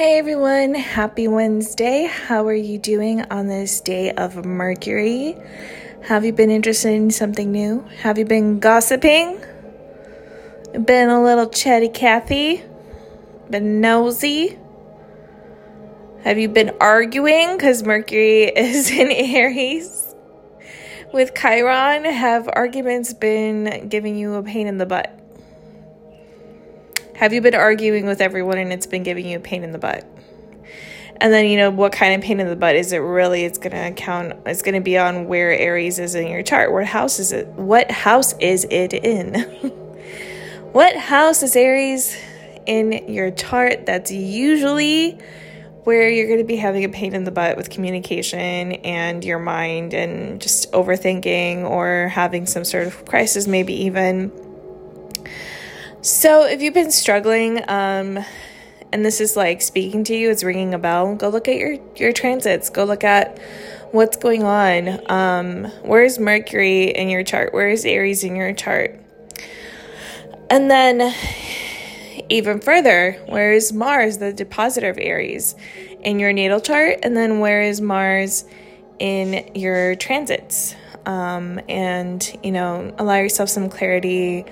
Hey everyone, happy Wednesday. How are you doing on this day of Mercury? Have you been interested in something new? Have you been gossiping? Been a little chatty Cathy? Been nosy? Have you been arguing? Because Mercury is in Aries. With Chiron, have arguments been giving you a pain in the butt? Have you been arguing with everyone and it's been giving you a pain in the butt? And then, you know, what kind of pain in the butt is it really? It's going to count, it's going to be on where Aries is in your chart. What house is it? What house is it in? what house is Aries in your chart? That's usually where you're going to be having a pain in the butt with communication and your mind and just overthinking or having some sort of crisis, maybe even so, if you've been struggling, um, and this is like speaking to you, it's ringing a bell, go look at your, your transits. Go look at what's going on. Um, where's Mercury in your chart? Where is Aries in your chart? And then, even further, where is Mars, the dispositor of Aries, in your natal chart? And then, where is Mars in your transits? Um, and, you know, allow yourself some clarity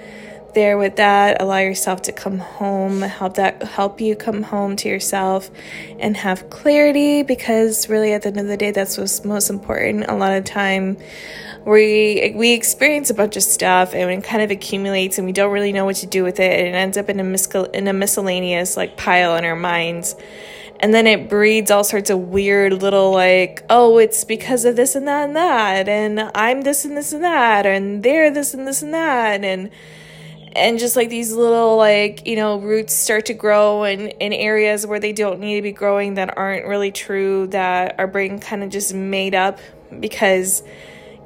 there with that. Allow yourself to come home help that help you come home to yourself and have clarity because really at the end of the day that's what's most important. A lot of time we we experience a bunch of stuff and it kind of accumulates and we don't really know what to do with it and it ends up in a mis- in a miscellaneous like pile in our minds. And then it breeds all sorts of weird little like oh it's because of this and that and that and i'm this and this and that and they're this and this and that and and just like these little like you know roots start to grow in in areas where they don't need to be growing that aren't really true that our brain kind of just made up because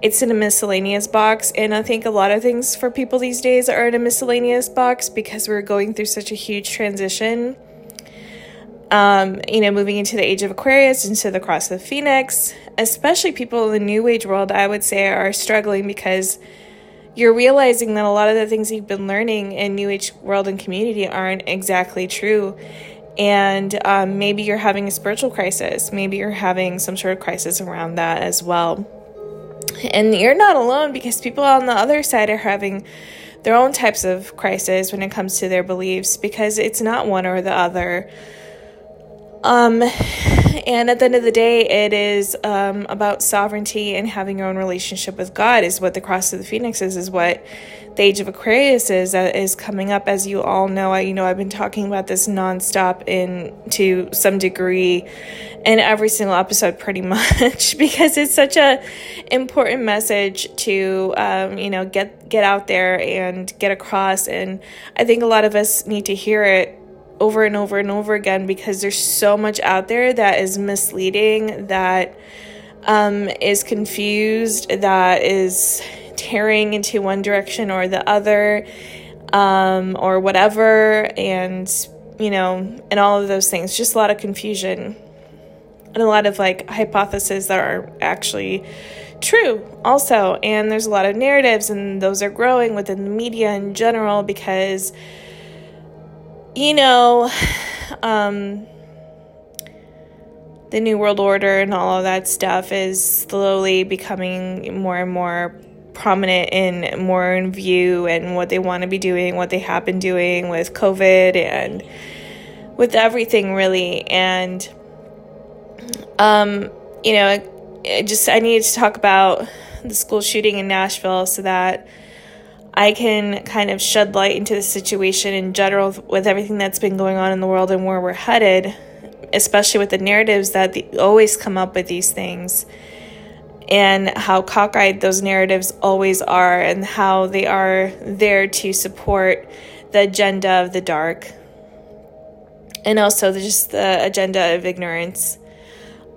it's in a miscellaneous box. And i think a lot of things for people these days are in a miscellaneous box because we're going through such a huge transition. Um, you know, moving into the age of Aquarius, into the cross of Phoenix, especially people in the New Age world, I would say are struggling because you're realizing that a lot of the things you've been learning in New Age world and community aren't exactly true. And um, maybe you're having a spiritual crisis. Maybe you're having some sort of crisis around that as well. And you're not alone because people on the other side are having their own types of crisis when it comes to their beliefs because it's not one or the other. Um, and at the end of the day, it is um, about sovereignty and having your own relationship with God, is what the Cross of the Phoenix is, is what the Age of Aquarius is, that is coming up. As you all know, I, you know, I've been talking about this nonstop in to some degree in every single episode, pretty much, because it's such a important message to, um, you know, get get out there and get across. And I think a lot of us need to hear it over and over and over again because there's so much out there that is misleading, that um, is confused, that is tearing into one direction or the other, um, or whatever, and you know, and all of those things. Just a lot of confusion and a lot of like hypotheses that are actually true also and there's a lot of narratives and those are growing within the media in general because you know, um, the New World Order and all of that stuff is slowly becoming more and more prominent and more in view and what they want to be doing, what they have been doing with COVID and with everything really. And, um, you know, I just I needed to talk about the school shooting in Nashville so that I can kind of shed light into the situation in general with everything that's been going on in the world and where we're headed, especially with the narratives that the, always come up with these things and how cockeyed those narratives always are and how they are there to support the agenda of the dark and also just the agenda of ignorance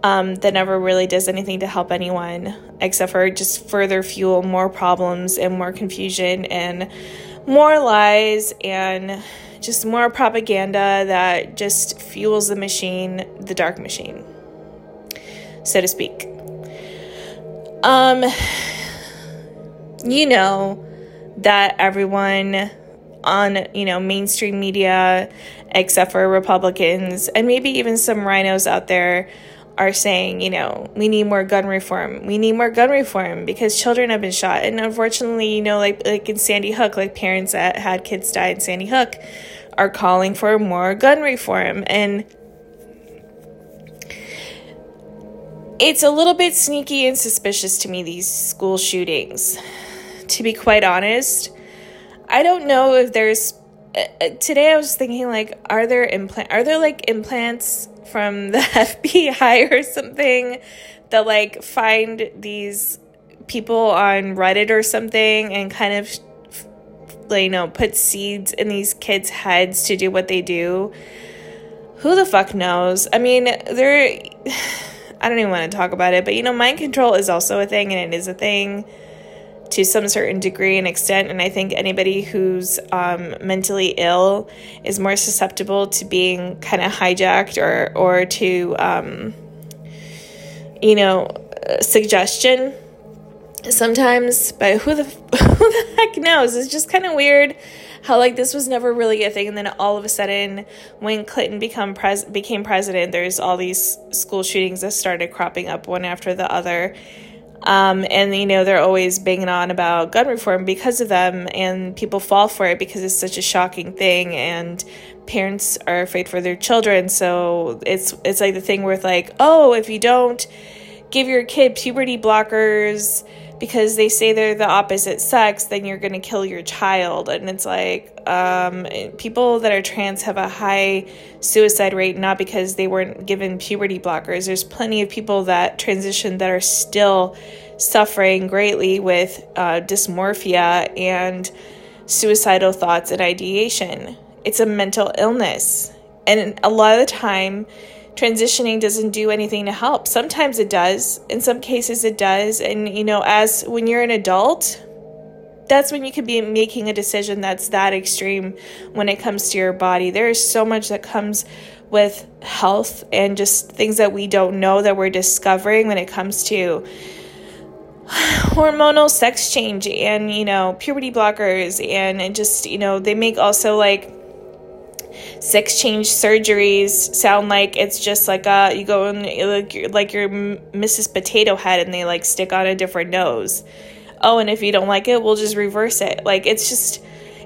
um, that never really does anything to help anyone except for just further fuel more problems and more confusion and more lies and just more propaganda that just fuels the machine, the dark machine, so to speak. Um, you know that everyone on, you know, mainstream media, except for Republicans and maybe even some RINOs out there are saying, you know, we need more gun reform. We need more gun reform because children have been shot. And unfortunately, you know, like like in Sandy Hook, like parents that had kids die in Sandy Hook are calling for more gun reform. And it's a little bit sneaky and suspicious to me, these school shootings. To be quite honest, I don't know if there's. Uh, uh today I was thinking, like, are there implant? Are there like implants from the FBI or something that like find these people on Reddit or something and kind of you know put seeds in these kids' heads to do what they do. Who the fuck knows? I mean, there I don't even want to talk about it, but you know, mind control is also a thing and it is a thing to some certain degree and extent. And I think anybody who's um, mentally ill is more susceptible to being kind of hijacked or, or to, um, you know, suggestion sometimes. But who the, who the heck knows? It's just kind of weird how like this was never really a thing and then all of a sudden when clinton become pres- became president there's all these school shootings that started cropping up one after the other um, and you know they're always banging on about gun reform because of them, and people fall for it because it's such a shocking thing, and parents are afraid for their children. So it's it's like the thing where it's like, oh, if you don't give your kid puberty blockers because they say they're the opposite sex, then you're going to kill your child. And it's like, um, people that are trans have a high suicide rate, not because they weren't given puberty blockers. There's plenty of people that transition that are still suffering greatly with uh, dysmorphia and suicidal thoughts and ideation. It's a mental illness. And a lot of the time, transitioning doesn't do anything to help. Sometimes it does, in some cases it does. And you know, as when you're an adult, that's when you could be making a decision that's that extreme when it comes to your body. There is so much that comes with health and just things that we don't know that we're discovering when it comes to hormonal sex change and you know puberty blockers and, and just you know they make also like sex change surgeries sound like it's just like a you go and like you're, like you're Mrs. Potato Head and they like stick on a different nose. Oh, and if you don't like it, we'll just reverse it. Like it's just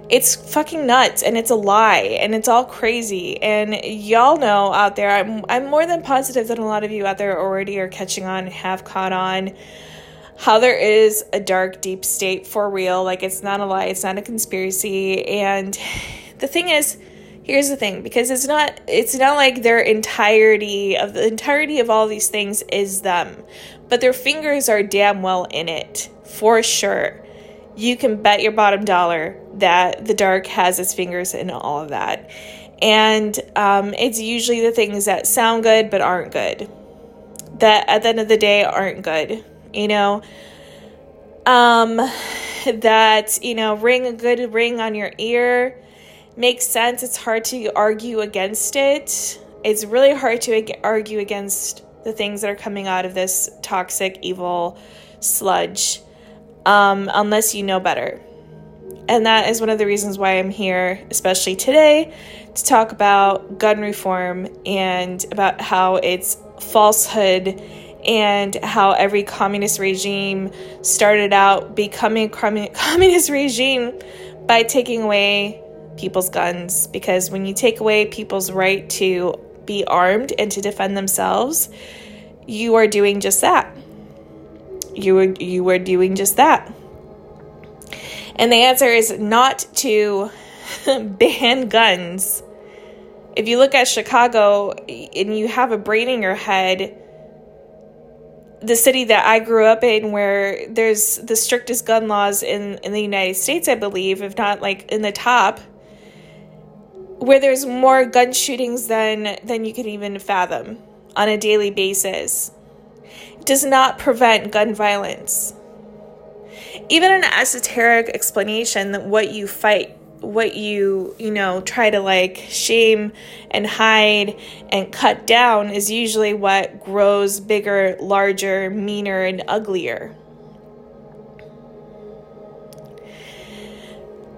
it's fucking nuts and it's a lie and it's all crazy and y'all know out there I'm I'm more than positive that a lot of you out there already are catching on and have caught on how there is a dark deep state for real like it's not a lie it's not a conspiracy and the thing is here's the thing because it's not it's not like their entirety of the entirety of all these things is them but their fingers are damn well in it for sure. You can bet your bottom dollar that the dark has its fingers in all of that. And um, it's usually the things that sound good but aren't good that at the end of the day aren't good you know? Um that you know ring a good ring on your ear makes sense. It's hard to argue against it. It's really hard to argue against the things that are coming out of this toxic, evil sludge um, unless you know better. And that is one of the reasons why I'm here, especially today, to talk about gun reform and about how it's falsehood and how every communist regime started out becoming a communist regime by taking away people's guns because when you take away people's right to be armed and to defend themselves, you are doing just that. You are you are doing just that. And the answer is not to ban guns. If you look at Chicago and you have a brain in your head, the city that I grew up in, where there's the strictest gun laws in, in the United States, I believe, if not like in the top, where there's more gun shootings than than you can even fathom on a daily basis does not prevent gun violence. Even an esoteric explanation that what you fight what you you know try to like shame and hide and cut down is usually what grows bigger larger meaner and uglier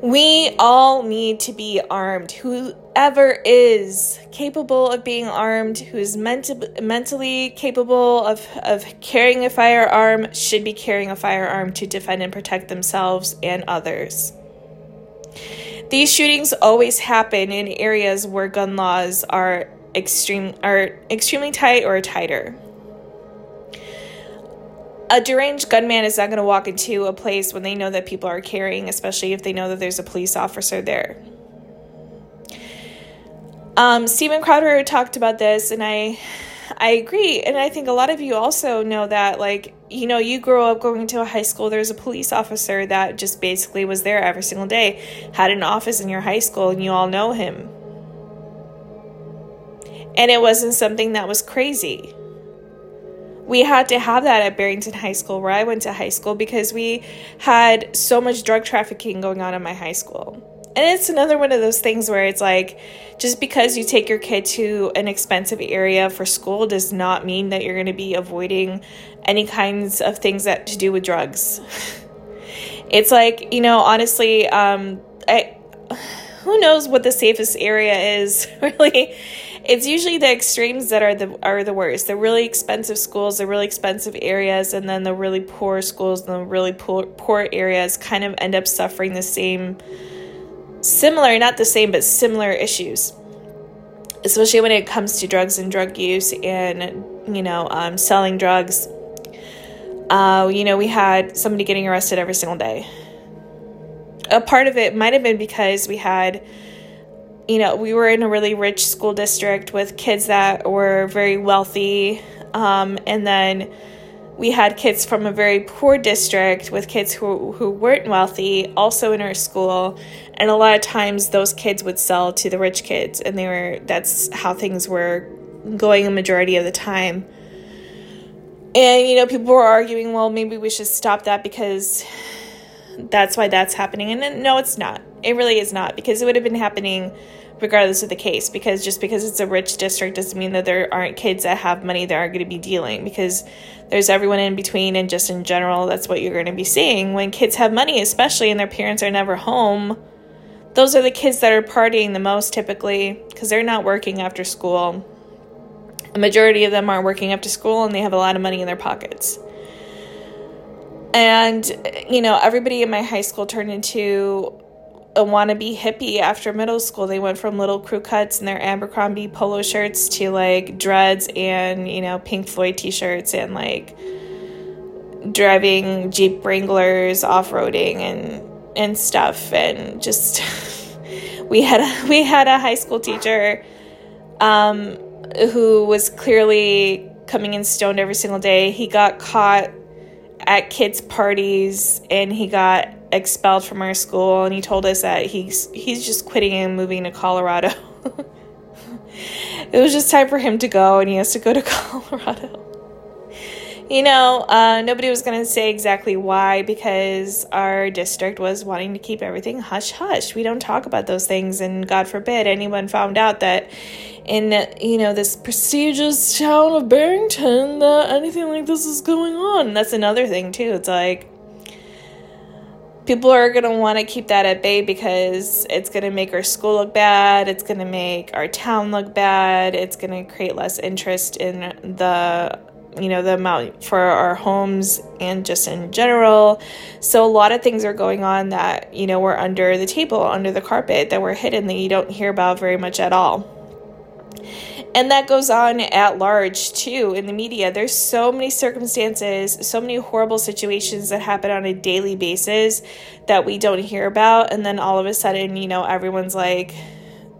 We all need to be armed. Whoever is capable of being armed, who is ment- mentally capable of, of carrying a firearm, should be carrying a firearm to defend and protect themselves and others. These shootings always happen in areas where gun laws are extreme are extremely tight or tighter a deranged gunman is not going to walk into a place when they know that people are carrying, especially if they know that there's a police officer there. Um, Steven Crowder talked about this, and I, I agree, and I think a lot of you also know that, like, you know, you grow up going to a high school. There's a police officer that just basically was there every single day, had an office in your high school, and you all know him. And it wasn't something that was crazy we had to have that at Barrington High School, where I went to high school, because we had so much drug trafficking going on in my high school. And it's another one of those things where it's like, just because you take your kid to an expensive area for school does not mean that you're going to be avoiding any kinds of things that to do with drugs. it's like, you know, honestly, um, I, who knows what the safest area is, really it's usually the extremes that are the are the worst. The really expensive schools, the really expensive areas, and then the really poor schools and the really poor poor areas kind of end up suffering the same similar, not the same, but similar issues. Especially when it comes to drugs and drug use and you know um, selling drugs. Uh, you know, we had somebody getting arrested every single day. A part of it might have been because we had you know, we were in a really rich school district with kids that were very wealthy. Um, and then we had kids from a very poor district with kids who, who weren't wealthy also in our school. And a lot of times those kids would sell to the rich kids. And they were, that's how things were going a majority of the time. And, you know, people were arguing, well, maybe we should stop that because that's why that's happening. And no, it's not. It really is not because it would have been happening regardless of the case because just because it's a rich district doesn't mean that there aren't kids that have money that are going to be dealing because there's everyone in between and just in general that's what you're going to be seeing. When kids have money especially and their parents are never home those are the kids that are partying the most typically because they're not working after school. A majority of them aren't working after school and they have a lot of money in their pockets. And you know everybody in my high school turned into a wannabe hippie after middle school. They went from little crew cuts and their Abercrombie polo shirts to like dreads and, you know, Pink Floyd t shirts and like driving Jeep Wranglers off roading and and stuff and just we had a, we had a high school teacher um, who was clearly coming in stoned every single day. He got caught at kids' parties and he got expelled from our school and he told us that he's he's just quitting and moving to Colorado. it was just time for him to go and he has to go to Colorado. You know, uh, nobody was going to say exactly why because our district was wanting to keep everything hush hush. We don't talk about those things, and God forbid anyone found out that in you know this prestigious town of Barrington that anything like this is going on. That's another thing too. It's like people are going to want to keep that at bay because it's going to make our school look bad, it's going to make our town look bad, it's going to create less interest in the you know the amount for our homes and just in general. So a lot of things are going on that you know were under the table under the carpet that were hidden that you don't hear about very much at all and that goes on at large too in the media. There's so many circumstances, so many horrible situations that happen on a daily basis that we don't hear about. And then all of a sudden, you know, everyone's like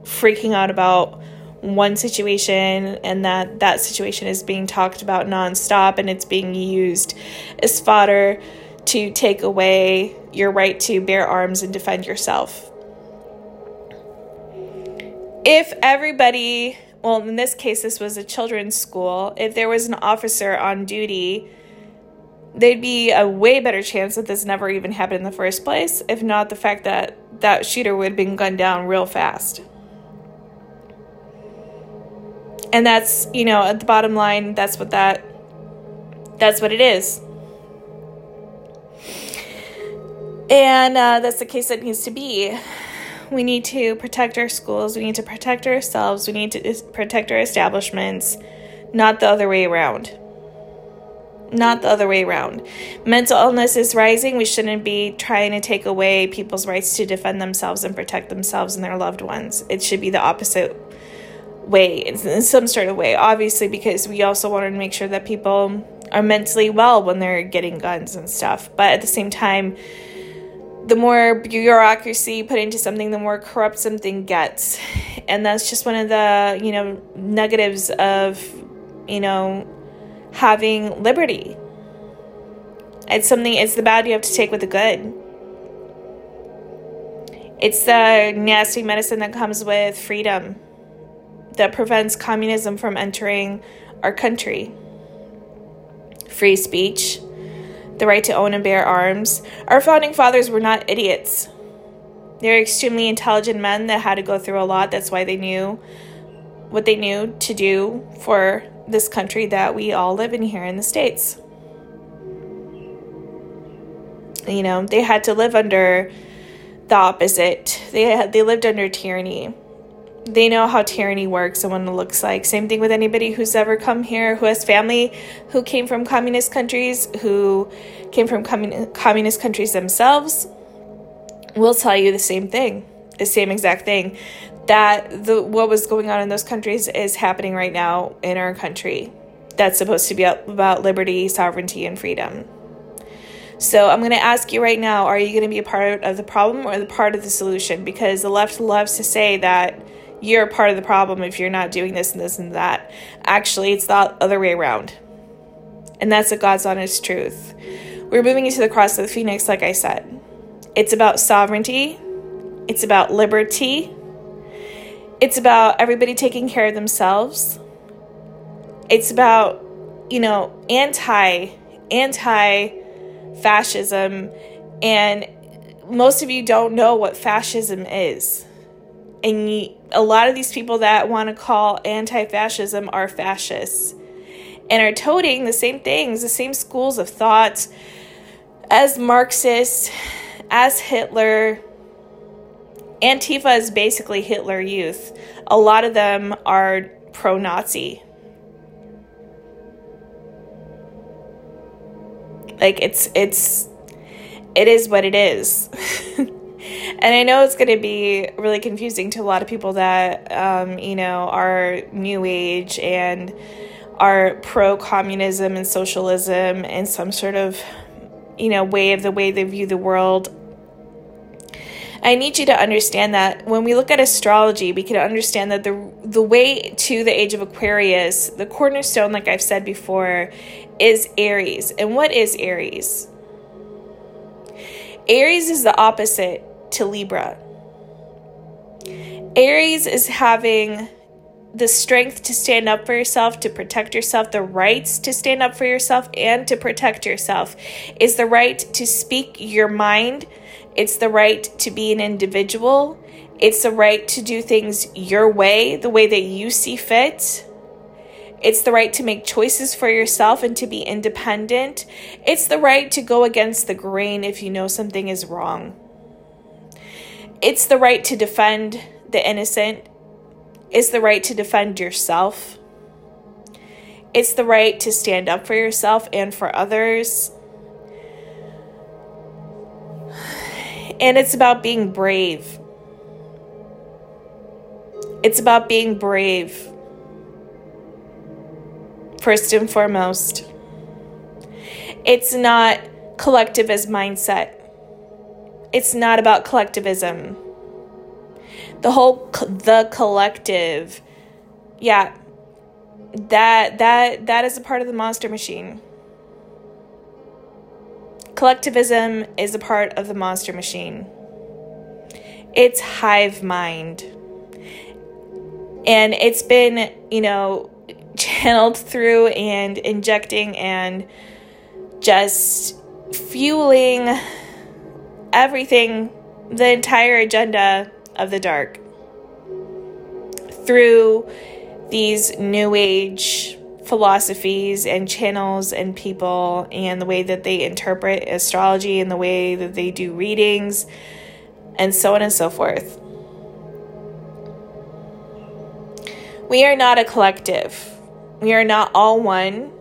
freaking out about one situation and that that situation is being talked about nonstop and it's being used as fodder to take away your right to bear arms and defend yourself. If everybody well, in this case, this was a children's school. If there was an officer on duty, there'd be a way better chance that this never even happened in the first place, if not the fact that that shooter would have been gunned down real fast. And that's, you know, at the bottom line, that's what that that's what it is. And uh, that's the case that needs to be. We need to protect our schools. We need to protect ourselves. We need to protect our establishments, not the other way around. Not the other way around. Mental illness is rising. We shouldn't be trying to take away people's rights to defend themselves and protect themselves and their loved ones. It should be the opposite way, in some sort of way, obviously, because we also want to make sure that people are mentally well when they're getting guns and stuff. But at the same time, the more bureaucracy put into something, the more corrupt something gets. And that's just one of the, you know, negatives of, you know, having liberty. It's something, it's the bad you have to take with the good. It's the nasty medicine that comes with freedom that prevents communism from entering our country. Free speech, the right to own and bear arms. Our founding fathers were not idiots. They're extremely intelligent men that had to go through a lot. That's why they knew what they knew to do for this country that we all live in here in the States. You know, they had to live under the opposite. They had, they lived under tyranny they know how tyranny works and what it looks like. Same thing with anybody who's ever come here, who has family who came from communist countries, who came from commun- communist countries themselves, will tell you the same thing, the same exact thing. That the what was going on in those countries is happening right now in our country. That's supposed to be about liberty, sovereignty, and freedom. So I'm going to ask you right now: Are you going to be a part of the problem or the part of the solution? Because the left loves to say that you're part of the problem if you're not doing this and this and that. Actually, it's the other way around. And that's the God's honest truth. We're moving into the cross of the phoenix, like I said. It's about sovereignty, it's about liberty, it's about everybody taking care of themselves. It's about, you know, anti anti fascism and most of you don't know what fascism is and a lot of these people that want to call anti fascism are fascists and are toting the same things, the same schools of thought as Marxists, as Hitler. Antifa is basically Hitler youth. A lot of them are pro Nazi. Like it's it's it is what it is. and I know it's going to be really confusing to a lot of people that, um, you know, are new age and are pro communism and socialism and some sort of, you know, way of the way they view the world. I need you to understand that when we look at astrology, we can understand that the the way to the age of Aquarius, the cornerstone, like I've said before, is Aries. And what is Aries? Aries is the opposite to Libra. Aries is having the strength to stand up for yourself, to protect yourself, the rights to stand up for yourself and to protect yourself. Is the right to speak your mind. It's the right to be an individual. It's the right to do things your way, the way that you see fit. It's the right to make choices for yourself and to be independent. It's the right to go against the grain if you know something is wrong. It's the right to defend the innocent. It's the right to defend yourself. It's the right to stand up for yourself and for others. And it's about being brave. It's about being brave. First and foremost, it's not collectivist mindset it's not about collectivism. The whole the collective. Yeah. That that that is a part of the monster machine. Collectivism is a part of the monster machine. It's hive mind. And it's been, you know, channeled through and injecting and just fueling everything, the entire agenda of the dark through these new age philosophies and channels and people and the way that they interpret astrology and the way that they do readings and so on and so forth. We are not a collective. We are not all one.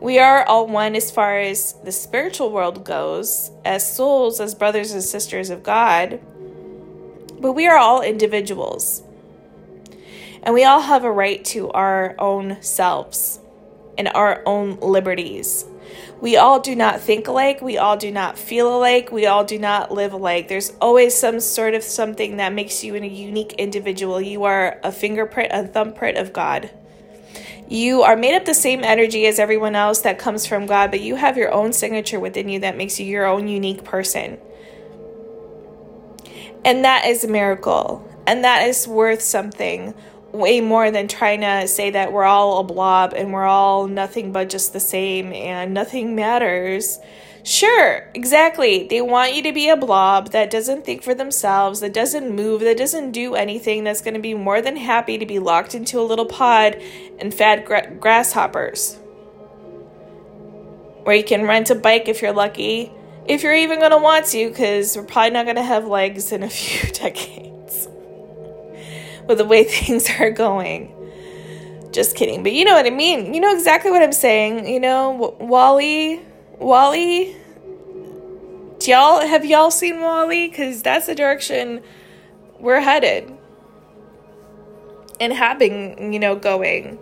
We are all one as far as the spiritual world goes, as souls, as brothers and sisters of God. But we are all individuals. And we all have a right to our own selves and our own liberties. We all do not think alike. We all do not feel alike. We all do not live alike. There's always some sort of something that makes you a unique individual. You are a fingerprint, a thumbprint of God. You are made up the same energy as everyone else that comes from God, but you have your own signature within you that makes you your own unique person. And that is a miracle. And that is worth something way more than trying to say that we're all a blob and we're all nothing but just the same and nothing matters. Sure, exactly. They want you to be a blob that doesn't think for themselves, that doesn't move, that doesn't do anything, that's going to be more than happy to be locked into a little pod and fed gra- grasshoppers. Where you can rent a bike if you're lucky, if you're even going to want to, because we're probably not going to have legs in a few decades with the way things are going. Just kidding. But you know what I mean. You know exactly what I'm saying. You know, WALL-E, WALL-E. Do y'all have y'all seen WALL-E? Because that's the direction we're headed and having, you know, going.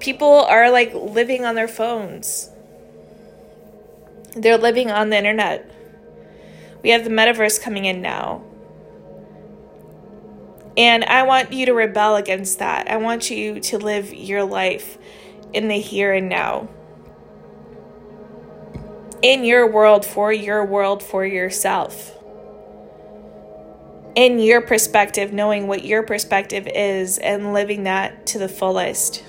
People are like living on their phones. They're living on the internet. We have the metaverse coming in now. And I want you to rebel against that. I want you to live your life in the here and now. In your world, for your world, for yourself. In your perspective, knowing what your perspective is and living that to the fullest.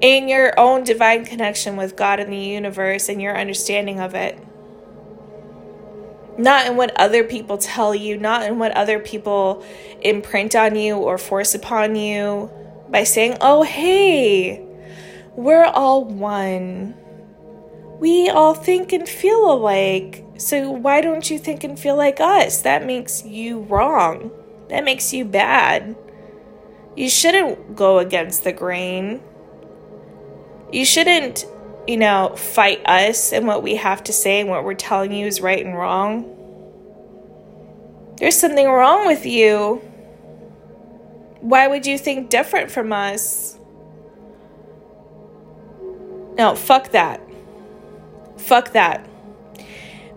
In your own divine connection with God and the universe and your understanding of it not in what other people tell you, not in what other people imprint on you or force upon you by saying, oh, hey, we're all one. We all think and feel alike. So why don't you think and feel like us? That makes you wrong. That makes you bad. You shouldn't go against the grain. You shouldn't you know, fight us and what we have to say and what we're telling you is right and wrong. There's something wrong with you. Why would you think different from us? No, fuck that. Fuck that.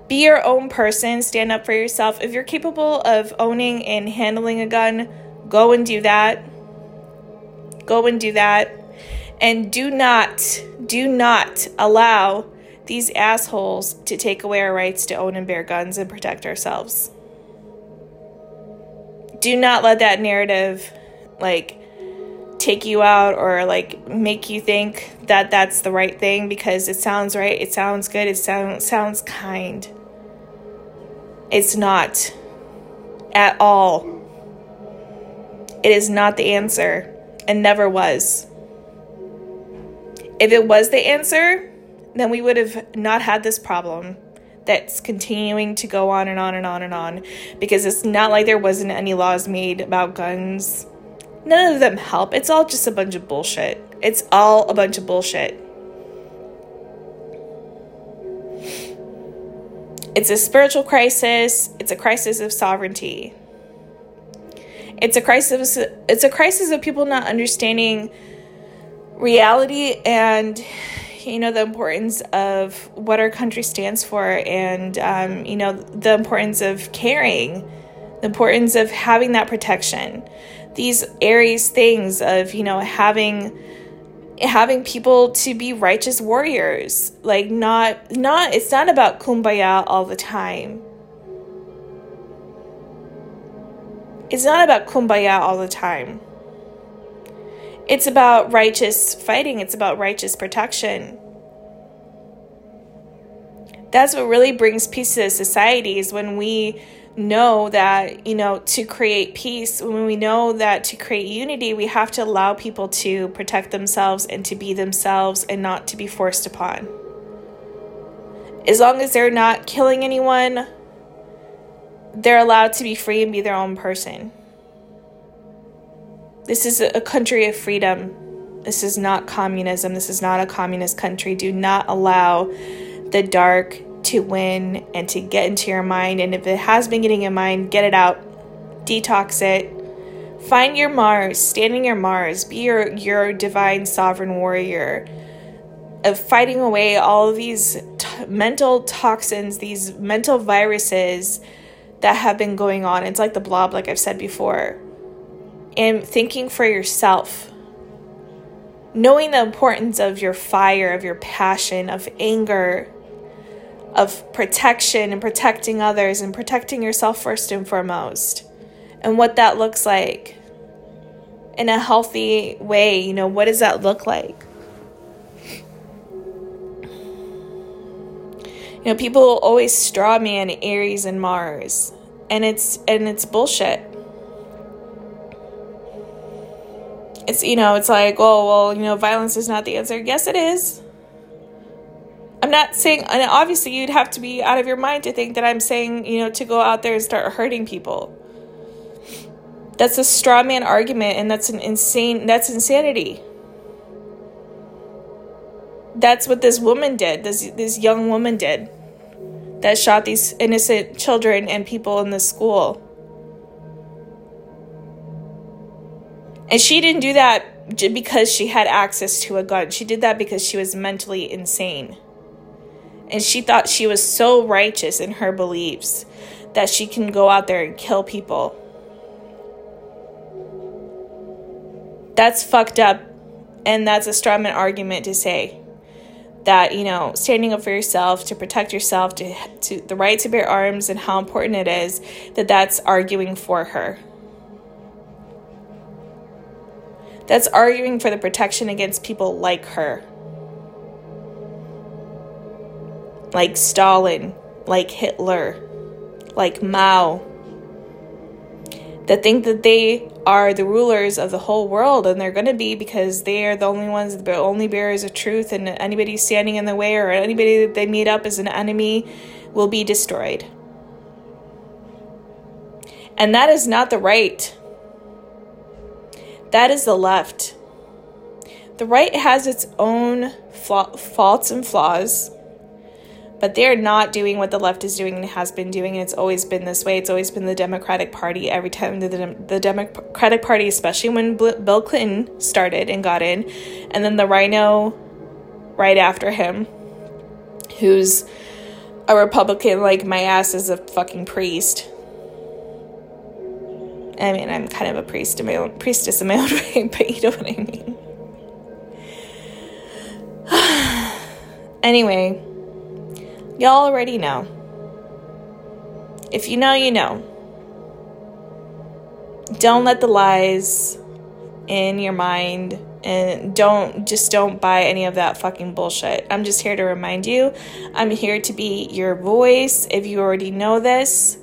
Be your own person, stand up for yourself. If you're capable of owning and handling a gun, go and do that. Go and do that. And do not, do not allow these assholes to take away our rights to own and bear guns and protect ourselves. Do not let that narrative, like, take you out or like make you think that that's the right thing because it sounds right, it sounds good, it sounds sounds kind. It's not at all. It is not the answer and never was. If it was the answer, then we would have not had this problem that's continuing to go on and on and on and on because it's not like there wasn't any laws made about guns. None of them help. It's all just a bunch of bullshit. It's all a bunch of bullshit. It's a spiritual crisis, it's a crisis of sovereignty. It's a crisis it's a crisis of people not understanding reality and you know the importance of what our country stands for and um, you know the importance of caring the importance of having that protection these aries things of you know having having people to be righteous warriors. Like not not it's not about kumbaya all the time. It's not about kumbaya all the time. It's about righteous fighting, it's about righteous protection. That's what really brings peace to society is when we know that, you know, to create peace, when we know that to create unity, we have to allow people to protect themselves and to be themselves and not to be forced upon. As long as they're not killing anyone, they're allowed to be free and be their own person. This is a country of freedom. This is not communism. This is not a communist country. Do not allow the dark to win and to get into your mind. And if it has been getting in mind, get it out, detox it. Find your Mars, stand in your Mars, be your, your divine sovereign warrior of fighting away all these t- mental toxins, these mental viruses that have been going on. It's like the blob, like I've said before. And thinking for yourself. Knowing the importance of your fire, of your passion, of anger, of protection and protecting others and protecting yourself first and foremost. And what that looks like in a healthy way. You know, what does that look like? You know, people always straw man Aries and Mars, and it's and it's bullshit. It's you know, it's like, oh well, you know, violence is not the answer. Yes, it is. I'm not saying, and obviously, you'd have to be out of your mind to think that I'm saying, you know, to go out there and start hurting people. That's a straw man argument, and that's an insane, that's insanity that's what this woman did. This this young woman did that shot these innocent children and people in the school. And she didn't do that because she had access to a gun. She did that because she was mentally insane. And she thought she was so righteous in her beliefs that she can go out there and kill people. That's fucked up. And that's a strawman argument to say that you know standing up for yourself to protect yourself to, to the right to bear arms and how important it is that that's arguing for her that's arguing for the protection against people like her like stalin like hitler like mao that think that they are the rulers of the whole world, and they're going to be because they are the only ones, the only bearers of truth, and anybody standing in the way or anybody that they meet up as an enemy will be destroyed. And that is not the right. That is the left. The right has its own faults and flaws but they're not doing what the left is doing and has been doing. And it's always been this way. It's always been the Democratic Party. Every time the, the Democratic Party, especially when Bill Clinton started and got in, and then the RINO right after him, who's a Republican, like my ass is a fucking priest. I mean, I'm kind of a priest in my own, priestess in my own way, but you know what I mean. anyway Y'all already know. If you know, you know. Don't let the lies in your mind and don't just don't buy any of that fucking bullshit. I'm just here to remind you. I'm here to be your voice if you already know this.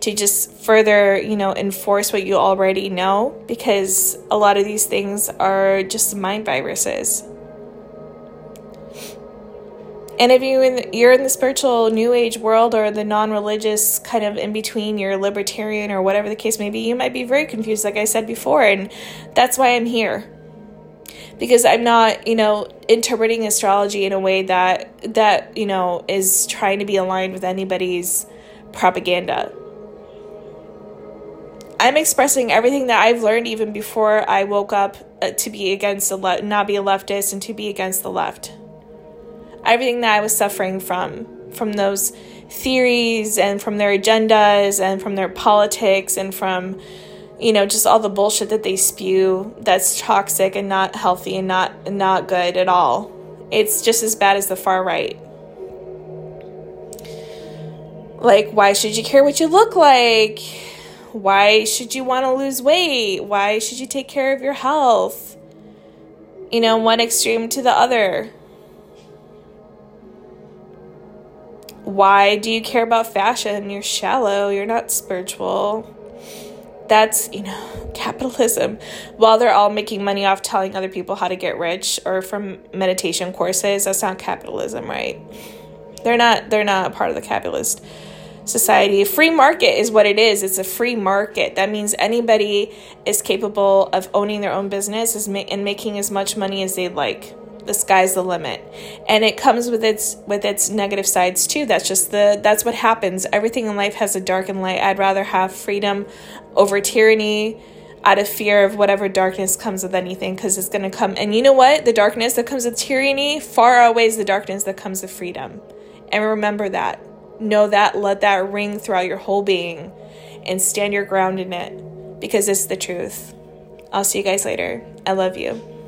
To just further, you know, enforce what you already know because a lot of these things are just mind viruses. And if you in, you're in the spiritual new age world or the non-religious kind of in between, you're libertarian or whatever the case may be, you might be very confused like I said before and that's why I'm here. Because I'm not, you know, interpreting astrology in a way that that, you know, is trying to be aligned with anybody's propaganda. I'm expressing everything that I've learned even before I woke up uh, to be against the left, not be a leftist and to be against the left everything that I was suffering from, from those theories and from their agendas and from their politics and from, you know, just all the bullshit that they spew that's toxic and not healthy and not not good at all. It's just as bad as the far right. Like, why should you care what you look like? Why should you want to lose weight? Why should you take care of your health? You know, one extreme to the other Why do you care about fashion? You're shallow, you're not spiritual. That's, you know, capitalism. While they're all making money off telling other people how to get rich or from meditation courses, that's not capitalism, right? They're not they're not a part of the capitalist society. Free market is what it is. It's a free market. That means anybody is capable of owning their own business and making as much money as they'd like. The sky's the limit. And it comes with its with its negative sides too. That's just the that's what happens. Everything in life has a dark and light. I'd rather have freedom over tyranny out of fear of whatever darkness comes with anything because it's going to come. And you know what? The darkness that comes with tyranny far outweighs the darkness that comes with freedom. And remember that. Know that. Let that ring throughout your whole being and stand your ground in it because it's the truth. I'll see you guys later. I love you.